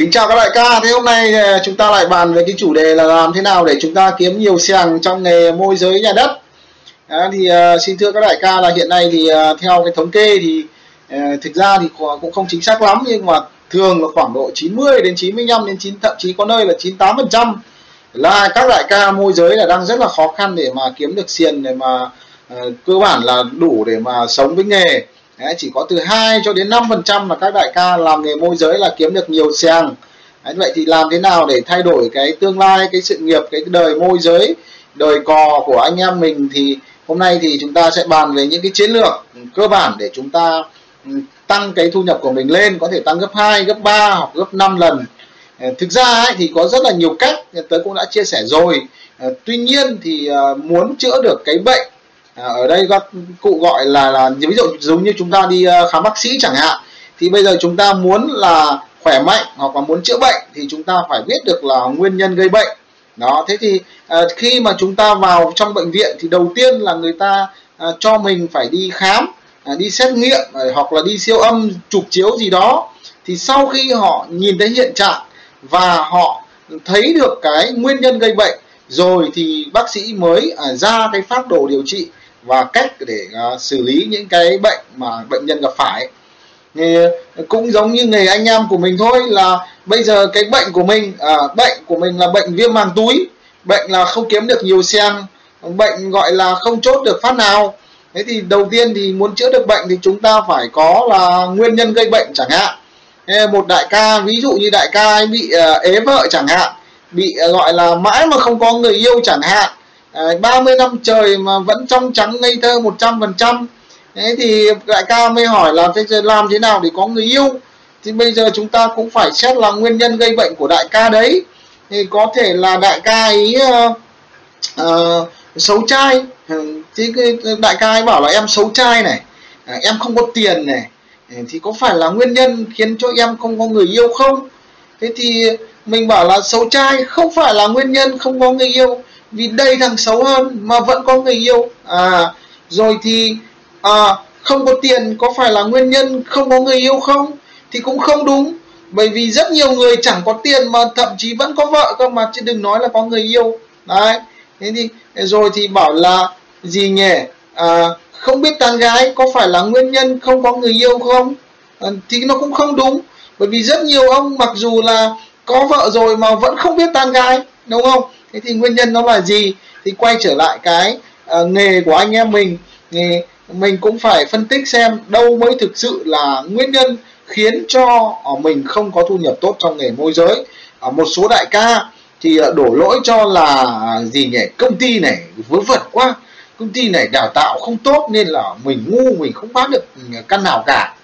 Kính chào các đại ca, thế hôm nay ờ, chúng ta lại bàn về cái chủ đề là làm thế nào để chúng ta kiếm nhiều sàng trong nghề môi giới nhà đất. À, thì uh, xin thưa các đại ca là hiện nay thì uh, theo cái thống kê thì uh, thực ra thì cũng không chính xác lắm nhưng mà thường là khoảng độ 90 đến 95 đến 9 thậm chí có nơi là 98 phần trăm là các đại ca môi giới là đang rất là khó khăn để mà kiếm được xiền để mà uh, cơ bản là đủ để mà sống với nghề Đấy, chỉ có từ 2 cho đến 5 phần trăm là các đại ca làm nghề môi giới là kiếm được nhiều sàng. Đấy, vậy thì làm thế nào để thay đổi cái tương lai cái sự nghiệp cái đời môi giới đời cò của anh em mình thì hôm nay thì chúng ta sẽ bàn về những cái chiến lược cơ bản để chúng ta ừ, tăng cái thu nhập của mình lên có thể tăng gấp 2, gấp 3 hoặc gấp 5 lần ờ, thực ra ấy, thì có rất là nhiều cách tới cũng đã chia sẻ rồi ờ, tuy nhiên thì ờ, muốn chữa được cái bệnh Ờ, ở đây các cụ gọi là là ví dụ giống như chúng ta đi ờ, khám bác sĩ chẳng hạn thì bây giờ chúng ta muốn là khỏe mạnh hoặc là muốn chữa bệnh thì chúng ta phải biết được là nguyên nhân gây bệnh. Đó thế thì à, khi mà chúng ta vào trong bệnh viện thì đầu tiên là người ta à, cho mình phải đi khám à, đi xét nghiệm à, hoặc là đi siêu âm chụp chiếu gì đó. Thì sau khi họ nhìn thấy hiện trạng và họ thấy được cái nguyên nhân gây bệnh rồi thì bác sĩ mới à, ra cái phác đồ điều trị và cách để uh, xử lý những cái bệnh mà bệnh nhân gặp phải. Thì cũng giống như người anh em của mình thôi là bây giờ cái bệnh của mình à, bệnh của mình là bệnh viêm màng túi bệnh là không kiếm được nhiều sen bệnh gọi là không chốt được phát nào. Thế thì đầu tiên thì muốn chữa được bệnh thì chúng ta phải có là nguyên nhân gây bệnh chẳng hạn. Một đại ca ví dụ như đại ca ấy bị uh, ế vợ chẳng hạn bị uh, gọi là mãi mà không có người yêu chẳng hạn À, 30 năm trời mà vẫn trong trắng ngây thơ 100 phần trăm. Thế thì đại ca mới hỏi là thế làm thế nào để có người yêu? Thì bây giờ chúng ta cũng phải xét là nguyên nhân gây bệnh của đại ca đấy. Thì có thể là đại ca ấy uh, uh, xấu trai. Ừ, thì đại ca ấy bảo là em xấu trai này à, em không có tiền này. Ừ, thì có phải là nguyên nhân khiến cho em không có người yêu không? Thế thì mình bảo là xấu trai không phải là nguyên nhân không có người yêu vì đây thằng xấu hơn mà vẫn có người yêu. À rồi thì à, không có tiền có phải là nguyên nhân không có người yêu không? Thì cũng không đúng. Bởi vì rất nhiều người chẳng có tiền mà thậm chí vẫn có vợ cơ mà chứ đừng nói là có người yêu. Đấy thế thì rồi thì bảo là gì nhỉ? À, không biết tán gái có phải là nguyên nhân không có người yêu không? À, thì nó cũng không đúng. Bởi vì rất nhiều ông mặc dù là có vợ rồi mà vẫn không biết tán gái đúng không? Thế thì nguyên nhân nó là gì? Thì quay trở lại cái uh, nghề của anh em mình. Nghề mình cũng phải phân tích xem đâu mới thực sự là nguyên nhân khiến cho ờ, mình không có thu nhập tốt trong nghề môi giới. Ở một số đại ca thì ờ, đổ lỗi cho là gì nhỉ? Công ty này vớ vẩn quá. Công ty này đào tạo không tốt nên là mình ngu mình không bán được ừ, căn nào cả.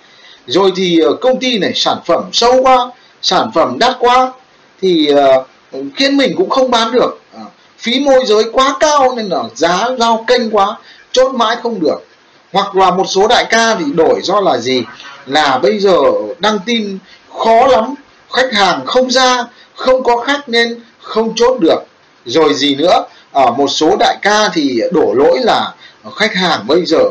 Rồi thì công ty này sản phẩm sâu quá sản phẩm đắt quá. Thì Ừ, khiến mình cũng không bán được. À, phí môi giới quá cao nên là giá giao kênh quá, chốt mãi không được. Hoặc là một số đại ca thì đổi do là gì? Là bây giờ đăng tin khó lắm, khách hàng không ra, không có khách nên không chốt được. Rồi gì nữa? Ở một số đại ca thì đổ lỗi là khách hàng bây giờ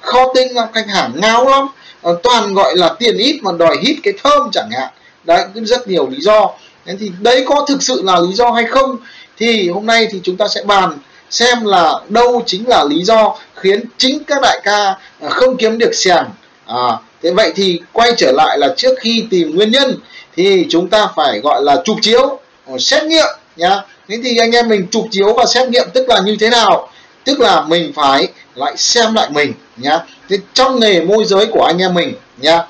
khó tinh lắm, khách hàng ngáo lắm. À, toàn gọi là tiền ít mà đòi hít cái thơm chẳng hạn. Đấy, rất nhiều lý do thế thì đấy có thực sự là lý do hay không? Thì hôm nay thì chúng ta sẽ bàn xem là đâu chính là lý do khiến chính các đại ca à, không kiếm được xèng à, thế vậy thì quay trở lại là trước khi tìm nguyên nhân thì chúng ta phải gọi là chụp chiếu à, xét nghiệm nhá. Thế thì anh em mình chụp chiếu và xét nghiệm tức là như thế nào? Tức là mình phải lại xem lại mình nhá. Thế trong nghề môi giới của anh em mình nhá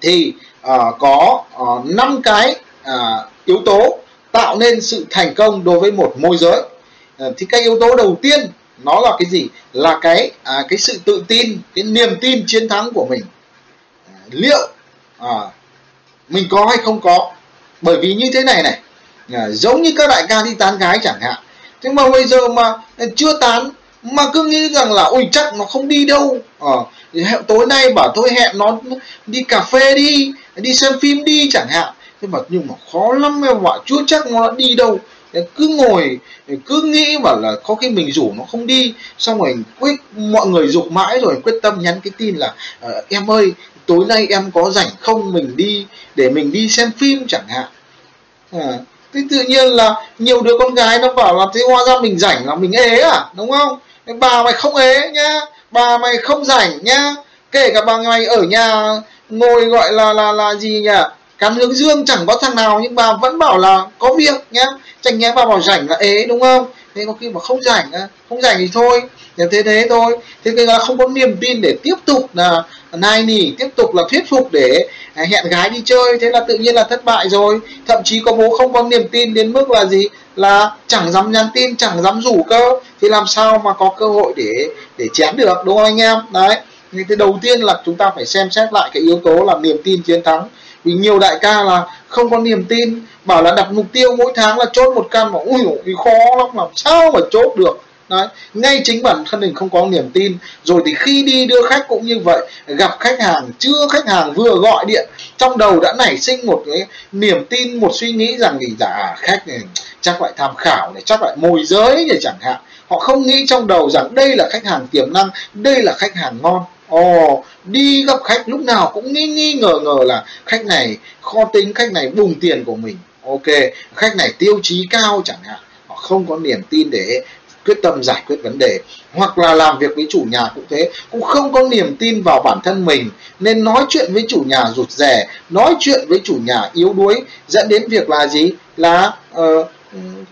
thì uh, có uh, 5 cái à, yếu tố tạo nên sự thành công đối với một môi giới. À, thì cái yếu tố đầu tiên nó là cái gì? Là cái à, cái sự tự tin cái niềm tin chiến thắng của mình. À, liệu à, mình có hay không có? Bởi vì như thế này này à, giống như các đại ca đi tán gái chẳng hạn. Thế mà bây giờ mà chưa tán mà cứ nghĩ rằng là ôi chắc nó không đi đâu. À, tối nay bảo tôi hẹn nó đi cà phê đi đi xem phim đi chẳng hạn thế mà nhưng mà khó lắm em ạ chưa chắc nó đã đi đâu. Cứ ngồi cứ nghĩ bảo là có khi mình rủ nó không đi xong rồi quyết mọi người dục mãi rồi quyết tâm nhắn cái tin là ờ, em ơi tối nay em có rảnh không mình đi để mình đi xem phim chẳng hạn. À, thế tự nhiên là nhiều đứa con gái nó bảo là thế hóa ra mình rảnh là mình ế à? Đúng không? Bà mày không ế nhá bà mày không rảnh nhá. Kể cả bà mày ở nhà ngồi gọi là là là gì nhỉ? Cán hướng dương chẳng có thằng nào nhưng bà vẫn bảo là có việc nhá. Chẳng nhẽ bà bảo rảnh là ế, đúng không? Thế có khi mà không rảnh không rảnh thì thôi. Thế thế thế thôi. Thế cái là không có niềm tin để tiếp tục là nai nỉ, tiếp tục là thuyết phục để à, hẹn gái đi chơi. Thế là tự nhiên là thất bại rồi. Thậm chí có bố không có niềm tin đến mức là gì? Là chẳng dám nhắn tin, chẳng dám rủ cơ. Thì làm sao mà có cơ hội để để chén được, đúng không anh em? Đấy. Thì cái đầu tiên là chúng ta phải xem xét lại cái yếu tố là niềm tin chiến thắng vì nhiều đại ca là không có niềm tin, bảo là đặt mục tiêu mỗi tháng là chốt một căn mà, ui thì khó lắm làm sao mà chốt được? Đấy. ngay chính bản thân mình không có niềm tin. Rồi thì khi đi đưa khách cũng như vậy, gặp khách hàng, chưa khách hàng vừa gọi điện, trong đầu đã nảy sinh một cái niềm tin, một suy nghĩ rằng thì dạ khách này, chắc lại tham khảo này, chắc lại môi giới này chẳng hạn. Họ không nghĩ trong đầu rằng đây là khách hàng tiềm năng, đây là khách hàng ngon ồ oh, đi gặp khách lúc nào cũng nghi nghi ngờ ngờ là khách này kho tính khách này bùng tiền của mình. Ok khách này tiêu chí cao chẳng hạn. Họ không có niềm tin để quyết tâm giải quyết vấn đề. Hoặc là làm việc với chủ nhà cũng thế. Cũng không có niềm tin vào bản thân mình. Nên nói chuyện với chủ nhà rụt rè nói chuyện với chủ nhà yếu đuối dẫn đến việc là gì? Là uh,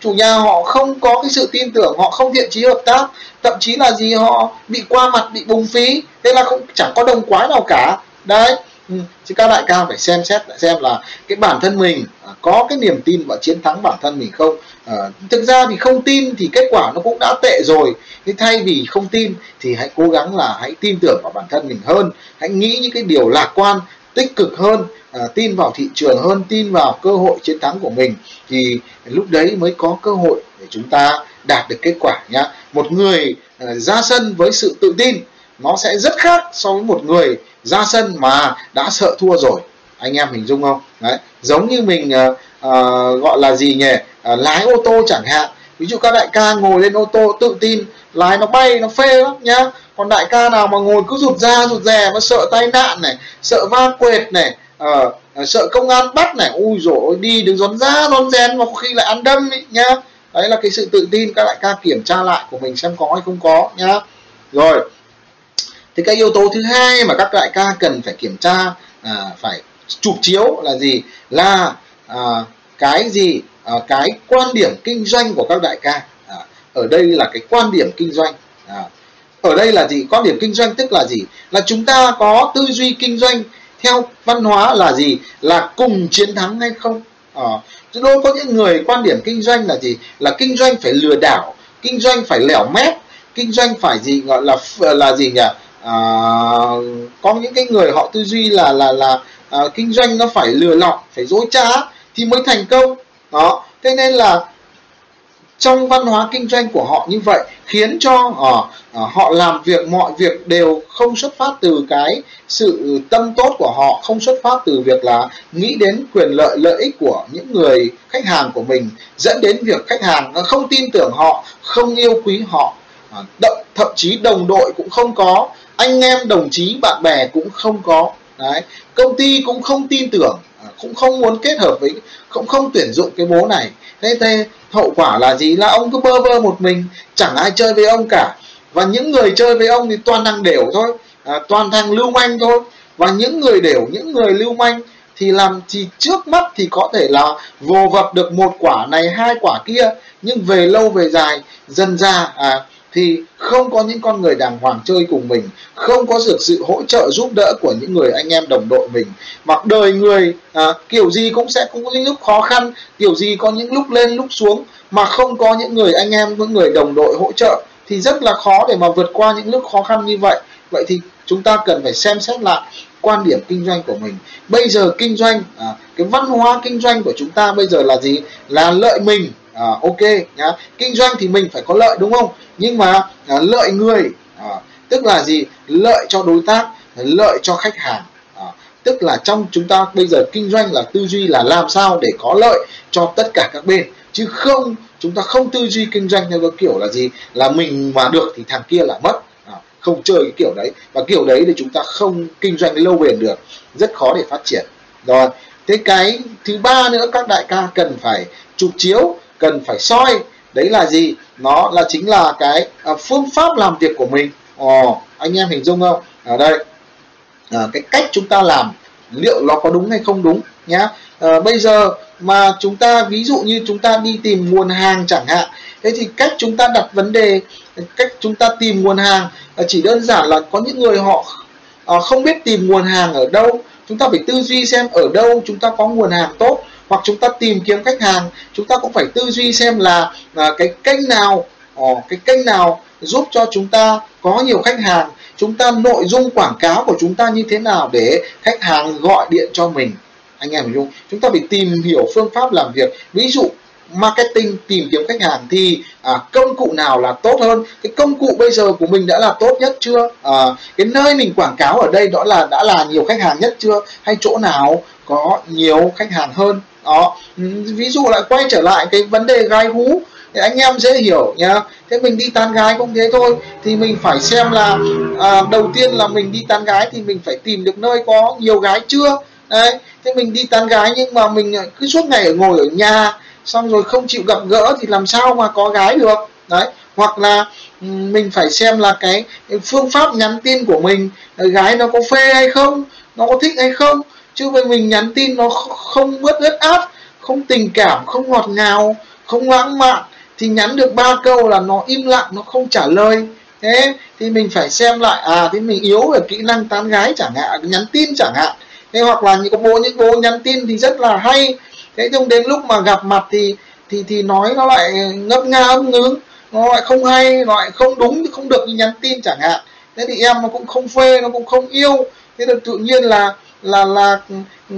chủ nhà họ không có cái sự tin tưởng họ không thiện chí hợp tác thậm chí là gì họ bị qua mặt bị bùng phí thế là không chẳng có đồng quái nào cả. Đấy ừ, chứ các đại ca phải xem xét lại xem là cái bản thân mình à, có cái niềm tin và chiến thắng bản thân mình không. À, thực ra thì không tin thì kết quả nó cũng đã tệ rồi thế thay vì không tin thì hãy cố gắng là hãy tin tưởng vào bản thân mình hơn. Hãy nghĩ những cái điều lạc quan tích cực hơn à, tin vào thị trường hơn tin vào cơ hội chiến thắng của mình thì lúc đấy mới có cơ hội để chúng ta đạt được kết quả nhá. Một người à, ra sân với sự tự tin nó sẽ rất khác so với một người ra sân mà đã sợ thua rồi. Anh em hình dung không? Đấy giống như mình à, à, gọi là gì nhỉ? À, lái ô tô chẳng hạn. Ví dụ các đại ca ngồi lên ô tô tự tin lái nó bay nó phê lắm nhá còn đại ca nào mà ngồi cứ rụt ra rụt rè mà sợ tai nạn này sợ va quệt này ờ, ờ sợ công an bắt này ui rồi đi đừng rón ra rón rén mà khi lại ăn đâm ý, nhá. Đấy là cái sự tự tin các đại ca kiểm tra lại của mình xem có hay không có nhá. Rồi. Thì cái yếu tố thứ hai mà các đại ca cần phải kiểm tra à, phải chụp chiếu là gì? Là à, cái gì? À, cái quan điểm kinh doanh của các đại ca. À, ở đây là cái quan điểm kinh doanh. À, ở đây là gì? Quan điểm kinh doanh tức là gì? Là chúng ta có tư duy kinh doanh theo văn hóa là gì? Là cùng chiến thắng hay không? À, đôi có những người quan điểm kinh doanh là gì? Là kinh doanh phải lừa đảo kinh doanh phải lẻo mép kinh doanh phải gì? Gọi là là gì nhỉ? À, có những cái người họ tư duy là là là à, kinh doanh nó phải lừa lọc phải dối trá thì mới thành công. Đó. Thế nên là trong văn hóa kinh doanh của họ như vậy, khiến cho họ họ làm việc, mọi việc đều không xuất phát từ cái sự tâm tốt của họ, không xuất phát từ việc là nghĩ đến quyền lợi lợi ích của những người khách hàng của mình, dẫn đến việc khách hàng ờ, không tin tưởng họ, không yêu quý họ. Thậm chí đồng đội cũng không có, anh em, đồng chí, bạn bè cũng không có. Đấy, công ty cũng không tin tưởng cũng không muốn kết hợp với cũng không tuyển dụng cái bố này. Thế thế hậu quả là gì? Là ông cứ bơ vơ một mình chẳng ai chơi với ông cả. Và những người chơi với ông thì toàn thằng đều thôi. À, toàn thằng lưu manh thôi. Và những người đều những người lưu manh thì làm thì trước mắt thì có thể là vồ vập được một quả này hai quả kia. Nhưng về lâu về dài dần ra à, thì không có những con người đàng hoàng chơi cùng mình không có được sự hỗ trợ giúp đỡ của những người anh em đồng đội mình. Mặc đời người à, kiểu gì cũng sẽ có những lúc khó khăn kiểu gì có những lúc lên lúc xuống mà không có những người anh em những người đồng đội hỗ trợ thì rất là khó để mà vượt qua những lúc khó khăn như vậy. Vậy thì chúng ta cần phải xem xét lại quan điểm kinh doanh của mình. Bây giờ kinh doanh à, cái văn hóa kinh doanh của chúng ta bây giờ là gì? Là lợi mình à, ok nhá. Kinh doanh thì mình phải có lợi đúng không? Nhưng mà à, lợi người à, tức là gì? Lợi cho đối tác lợi cho khách hàng à, tức là trong chúng ta bây giờ kinh doanh là tư duy là làm sao để có lợi cho tất cả các bên chứ không chúng ta không tư duy kinh doanh theo cái kiểu là gì? Là mình mà được thì thằng kia là mất à, không chơi cái kiểu đấy. Và kiểu đấy thì chúng ta không kinh doanh lâu bền được rất khó để phát triển. Rồi thế cái thứ ba nữa các đại ca cần phải chụp chiếu cần phải soi. Đấy là gì? Nó là chính là cái à, phương pháp làm việc của mình. Ồ anh em hình dung không? Ở đây à, cái cách chúng ta làm liệu nó có đúng hay không đúng nhá. À, bây giờ mà chúng ta ví dụ như chúng ta đi tìm nguồn hàng chẳng hạn thế thì cách chúng ta đặt vấn đề cách chúng ta tìm nguồn hàng à, chỉ đơn giản là có những người họ à, không biết tìm nguồn hàng ở đâu. Chúng ta phải tư duy xem ở đâu chúng ta có nguồn hàng tốt hoặc chúng ta tìm kiếm khách hàng chúng ta cũng phải tư duy xem là, là cái kênh nào oh, cái kênh nào giúp cho chúng ta có nhiều khách hàng chúng ta nội dung quảng cáo của chúng ta như thế nào để khách hàng gọi điện cho mình. Anh em hiểu không? Chúng ta phải tìm hiểu phương pháp làm việc. Ví dụ marketing tìm kiếm khách hàng thì à, công cụ nào là tốt hơn? Cái công cụ bây giờ của mình đã là tốt nhất chưa? À, cái nơi mình quảng cáo ở đây đó là đã là nhiều khách hàng nhất chưa? Hay chỗ nào có nhiều khách hàng hơn? Đó. Ví dụ lại quay trở lại cái vấn đề gái hú thì anh em dễ hiểu nhá. Thế mình đi tán gái cũng thế thôi. Thì mình phải xem là à, đầu tiên là mình đi tán gái thì mình phải tìm được nơi có nhiều gái chưa? Đấy. Thế mình đi tán gái nhưng mà mình cứ suốt ngày ở ngồi ở nhà xong rồi không chịu gặp gỡ thì làm sao mà có gái được? Đấy, hoặc là ừ, mình phải xem là cái phương pháp nhắn tin của mình ờ, gái nó có phê hay không, nó có thích hay không. Chứ với mình nhắn tin nó không bớt ướt át, không tình cảm, không ngọt ngào, không lãng mạn, thì nhắn được ba câu là nó im lặng, nó không trả lời. Thế thì mình phải xem lại à thì mình yếu về kỹ năng tán gái chẳng hạn, nhắn tin chẳng hạn. Thế hoặc là những cái bố, những bố nhắn tin thì rất là hay thế nhưng đến lúc mà gặp mặt thì thì thì nói nó lại ngấp nga ấm ngứng nó lại không hay nó lại không đúng không được như nhắn tin chẳng hạn. Thế thì em nó cũng không phê nó cũng không yêu. Thế là tự nhiên là là là ừ,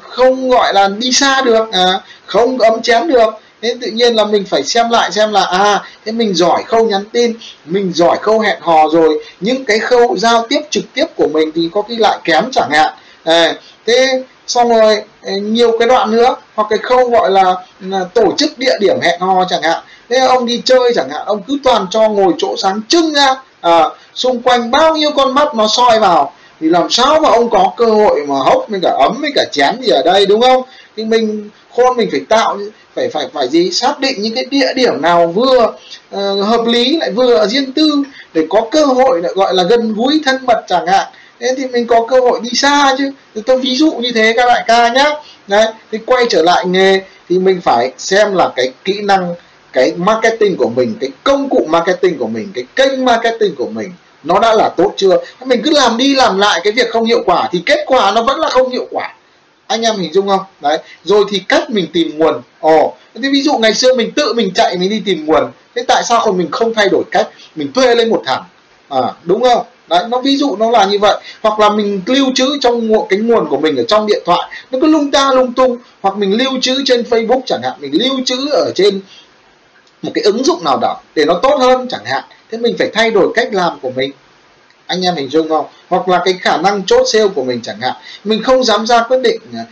không gọi là đi xa được à, không ấm chén được. Thế tự nhiên là mình phải xem lại xem là à thế mình giỏi khâu nhắn tin mình giỏi khâu hẹn hò rồi. Những cái khâu giao tiếp trực tiếp của mình thì có khi lại kém chẳng hạn. À, thế xong rồi ờ, nhiều cái đoạn nữa hoặc cái khâu gọi là, là tổ chức địa điểm hẹn hò chẳng hạn. Thế ông đi chơi chẳng hạn ông cứ toàn cho ngồi chỗ sáng trưng ra à, xung quanh bao nhiêu con mắt nó soi vào. Thì làm sao mà ông có cơ hội mà hốc với cả ấm với cả chén gì ở đây đúng không? Thì mình khôn mình phải tạo phải phải phải gì? Xác định những cái địa điểm nào vừa uh, hợp lý lại vừa riêng tư để có cơ hội lại gọi là gần gũi thân mật chẳng hạn thế thì mình có cơ hội đi xa chứ. Thì tôi ví dụ như thế các đại ca nhá. Đấy, thì quay trở lại nghề thì mình phải xem là cái kỹ năng, cái marketing của mình, cái công cụ marketing của mình, cái kênh marketing của mình nó đã là tốt chưa? Mình cứ làm đi làm lại cái việc không hiệu quả thì kết quả nó vẫn là không hiệu quả. Anh em hình dung không? Đấy, rồi thì cách mình tìm nguồn. Ồ, thế ví dụ ngày xưa mình tự mình chạy mình đi tìm nguồn. Thế tại sao còn mình không thay đổi cách? Mình thuê lên một thằng à đúng không? Đấy, nó ví dụ nó là như vậy. Hoặc là mình lưu trữ trong cái nguồn của mình ở trong điện thoại, nó cứ lung ta lung tung. Hoặc mình lưu trữ trên facebook chẳng hạn, mình lưu trữ ở trên một cái ứng dụng nào đó để nó tốt hơn chẳng hạn. Thế mình phải thay đổi cách làm của mình. Anh em hình dung không? Hoặc là cái khả năng chốt sale của mình chẳng hạn. Mình không dám ra quyết định à,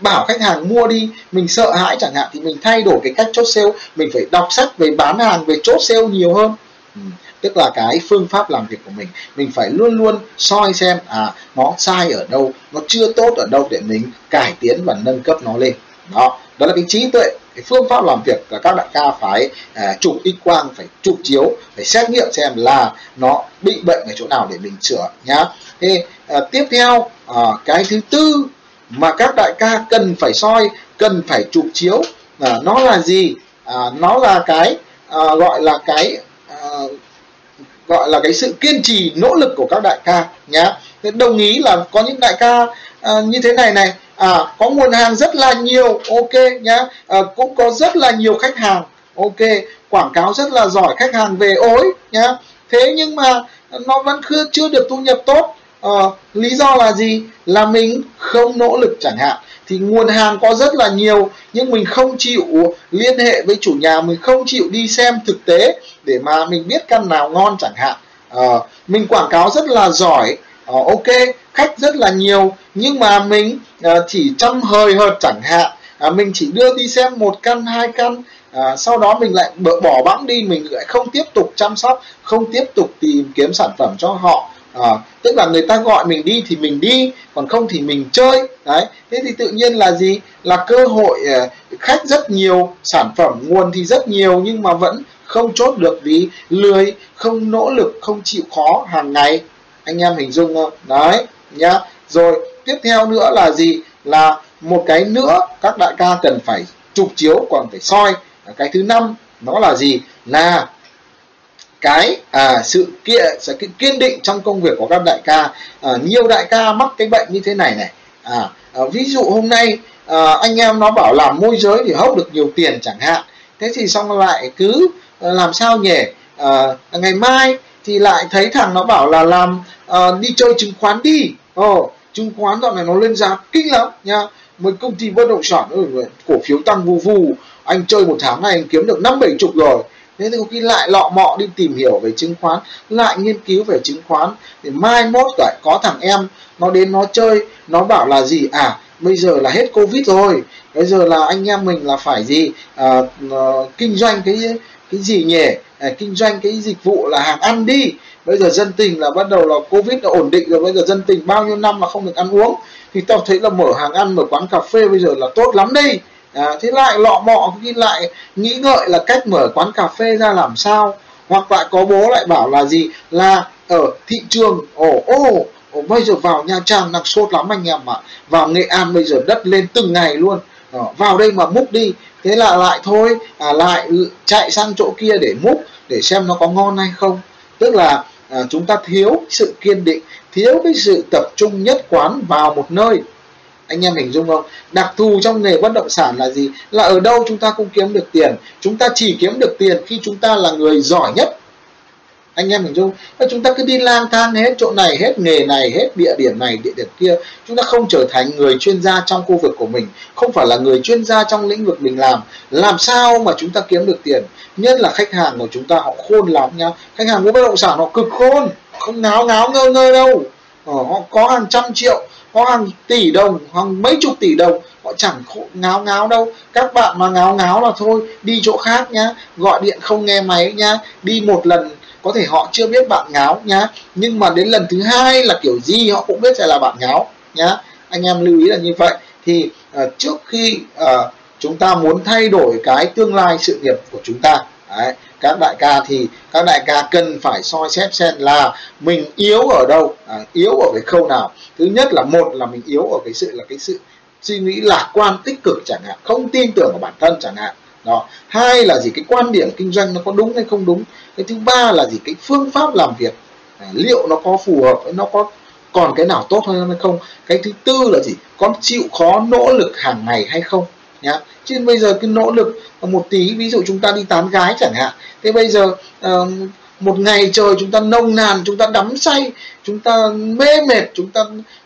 bảo khách hàng mua đi, mình sợ hãi chẳng hạn, thì mình thay đổi cái cách chốt sale. Mình phải đọc sách về bán hàng, về chốt sale nhiều hơn. Ừ tức là cái phương pháp làm việc của mình mình phải luôn luôn soi xem à nó sai ở đâu nó chưa tốt ở đâu để mình cải tiến và nâng cấp nó lên. Đó đó là cái trí tuệ cái phương pháp làm việc là các đại ca phải à, chụp x quang phải chụp chiếu phải xét nghiệm xem là nó bị bệnh ở chỗ nào để mình sửa nhá. Thế à, tiếp theo à, cái thứ tư mà các đại ca cần phải soi cần phải chụp chiếu à, nó là gì? À, nó là cái à, gọi là cái à, gọi là cái sự kiên trì nỗ lực của các đại ca nhá. Đồng ý là có những đại ca à, như thế này này à, có nguồn hàng rất là nhiều ok nhá. À, cũng có rất là nhiều khách hàng ok quảng cáo rất là giỏi khách hàng về ối nhá. Thế nhưng mà nó vẫn chưa chưa được thu nhập tốt. À, lý do là gì? Là mình không nỗ lực chẳng hạn thì nguồn hàng có rất là nhiều nhưng mình không chịu liên hệ với chủ nhà mình không chịu đi xem thực tế để mà mình biết căn nào ngon chẳng hạn. À, mình quảng cáo rất là giỏi à, ok khách rất là nhiều nhưng mà mình à, chỉ chăm hời hợt chẳng hạn. À, mình chỉ đưa đi xem một căn hai căn à, sau đó mình lại bỏ bẵng đi mình lại không tiếp tục chăm sóc không tiếp tục tìm kiếm sản phẩm cho họ à, tức là người ta gọi mình đi thì mình đi còn không thì mình chơi. Đấy thế thì tự nhiên là gì? Là cơ hội ờ, khách rất nhiều sản phẩm nguồn thì rất nhiều nhưng mà vẫn không chốt được vì lười không nỗ lực không chịu khó hàng ngày. Anh em hình dung không? Đấy nhá. Rồi tiếp theo nữa là gì? Là một cái nữa các đại ca cần phải chụp chiếu còn phải soi. Cái thứ năm nó là gì? Là cái à, sự kiện sự kiên định trong công việc của các đại ca. À, nhiều đại ca mắc cái bệnh như thế này này. À, à, ví dụ hôm nay à, anh em nó bảo làm môi giới thì hốc được nhiều tiền chẳng hạn. Thế thì xong lại cứ à, làm sao nhỉ? À, ngày mai thì lại thấy thằng nó bảo là làm à, đi chơi chứng khoán đi. Ồ chứng khoán dạo này nó lên giá kinh lắm nha một công ty bất động sản cổ phiếu tăng vù vù anh chơi một tháng này anh kiếm được năm bảy chục rồi thế thì có khi lại lọ mọ đi tìm hiểu về chứng khoán lại nghiên cứu về chứng khoán thì mai mốt lại có thằng em nó đến nó chơi nó bảo là gì? À bây giờ là hết covid rồi bây giờ là anh em mình là phải gì? À, à, kinh doanh cái cái gì nhỉ? À, kinh doanh cái dịch vụ là hàng ăn đi. Bây giờ dân tình là bắt đầu là covid đã ổn định rồi bây giờ dân tình bao nhiêu năm mà không được ăn uống. Thì tao thấy là mở hàng ăn mở quán cà phê bây giờ là tốt lắm đây à, thế lại lọ mọ khi lại nghĩ ngợi là cách mở quán cà phê ra làm sao. Hoặc lại có bố lại bảo là gì? Là ở thị trường ồ ô ồ, bây giờ vào nha trang đang sốt lắm anh em ạ. Vào nghệ an bây giờ đất lên từng ngày luôn. À, vào đây mà múc đi. Thế là lại thôi à, lại chạy sang chỗ kia để múc để xem nó có ngon hay không. Tức là à, chúng ta thiếu sự kiên định thiếu cái sự tập trung nhất quán vào một nơi anh em hình dung không? Đặc thù trong nghề bất động sản là gì? Là ở đâu chúng ta cũng kiếm được tiền? Chúng ta chỉ kiếm được tiền khi chúng ta là người giỏi nhất. Anh em hình dung? Và chúng ta cứ đi lang thang hết chỗ này hết nghề này hết địa điểm này địa điểm kia. Chúng ta không trở thành người chuyên gia trong khu vực của mình. Không phải là người chuyên gia trong lĩnh vực mình làm. Làm sao mà chúng ta kiếm được tiền? Nhất là khách hàng của chúng ta họ khôn lắm nhá. Khách hàng mua bất động sản họ cực khôn. Không ngáo ngáo ngơ ngơ đâu. Ờ, họ có hàng trăm triệu có hàng tỷ đồng hàng mấy chục tỷ đồng họ chẳng ngáo ngáo đâu. Các bạn mà ngáo ngáo là thôi đi chỗ khác nhá. Gọi điện không nghe máy nhá. Đi một lần có thể họ chưa biết bạn ngáo nhá. Nhưng mà đến lần thứ hai là kiểu gì họ cũng biết sẽ là bạn ngáo nhá. Anh em lưu ý là như vậy. Thì uh, trước khi uh, chúng ta muốn thay đổi cái tương lai sự nghiệp của chúng ta đấy, các đại ca thì các đại ca cần phải soi xét xem là mình yếu ở đâu à, yếu ở cái khâu nào. Thứ nhất là một là mình yếu ở cái sự là cái sự suy nghĩ lạc quan tích cực chẳng hạn không tin tưởng vào bản thân chẳng hạn. Đó. Hai là gì? Cái quan điểm kinh doanh nó có đúng hay không đúng. Cái thứ ba là gì? Cái phương pháp làm việc à, liệu nó có phù hợp nó có còn cái nào tốt hơn hay không. Cái thứ tư là gì? Có chịu khó nỗ lực hàng ngày hay không? Nhá. Chứ bây giờ cái nỗ lực ờ, một tí ví dụ chúng ta đi tán gái chẳng hạn thế bây giờ uh, một ngày trời chúng ta nông nàn chúng ta đắm say chúng ta mê mệt chúng ta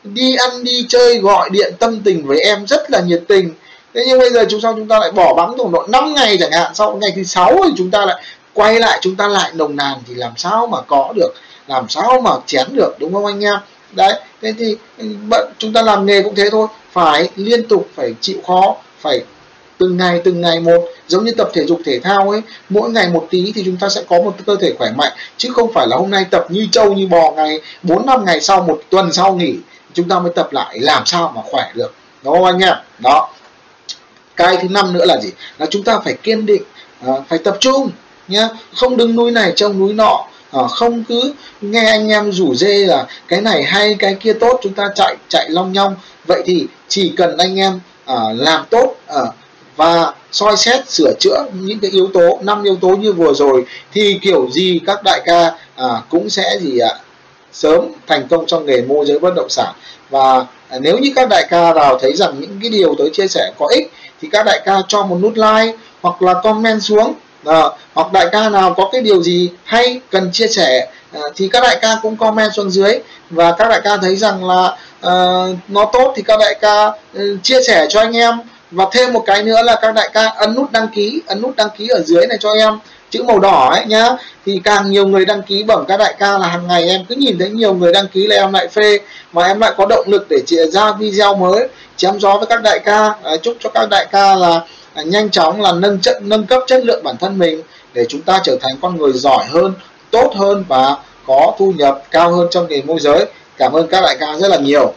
đi ăn đi chơi gọi điện tâm tình với em rất là nhiệt tình. Thế nhưng bây giờ chúng sao chúng ta lại bỏ bắn tổng độ 5 ngày chẳng hạn sau ngày thứ sáu thì chúng ta lại quay lại chúng ta lại nồng nàn thì làm sao mà có được làm sao mà chén được đúng không anh em đấy thế thì ừ, bận chúng ta làm nghề cũng thế thôi phải liên tục phải chịu khó phải từng ngày từng ngày một. Giống như tập thể dục thể thao ấy mỗi ngày một tí thì chúng ta sẽ có một cơ thể khỏe mạnh. Chứ không phải là hôm nay tập như trâu như bò ngày bốn năm ngày sau một tuần sau nghỉ chúng ta mới tập lại làm sao mà khỏe được. Đúng không anh em? Đó. Cái thứ năm nữa là gì? Là chúng ta phải kiên định ờ, phải tập trung nhá. Không đứng núi này trông núi nọ à, không cứ nghe anh em rủ dê là cái này hay cái kia tốt chúng ta chạy chạy long nhong. Vậy thì chỉ cần anh em à, làm tốt à, và soi xét sửa chữa những cái yếu tố năm yếu tố như vừa rồi thì kiểu gì các đại ca à, cũng sẽ gì ạ sớm thành công trong nghề môi giới bất động sản. Và à, nếu như các đại ca nào thấy rằng những cái điều tới chia sẻ có ích thì các đại ca cho một nút like hoặc là comment xuống. À, hoặc đại ca nào có cái điều gì hay cần chia sẻ à, thì các đại ca cũng comment xuống dưới và các đại ca thấy rằng là uh, nó tốt thì các đại ca uh, chia sẻ cho anh em. Và thêm một cái nữa là các đại ca ấn nút đăng ký ấn nút đăng ký ở dưới này cho em. Chữ màu đỏ ấy nhá. Thì càng nhiều người đăng ký bẩm các đại ca là hàng ngày em cứ nhìn thấy nhiều người đăng ký là em lại phê. Mà em lại có động lực để chị ra video mới chém gió với các đại ca. À, chúc cho các đại ca là à, nhanh chóng là nâng chất nâng cấp chất lượng bản thân mình để chúng ta trở thành con người giỏi hơn tốt hơn và có thu nhập cao hơn trong nghề môi giới. Cảm ơn các đại ca rất là nhiều.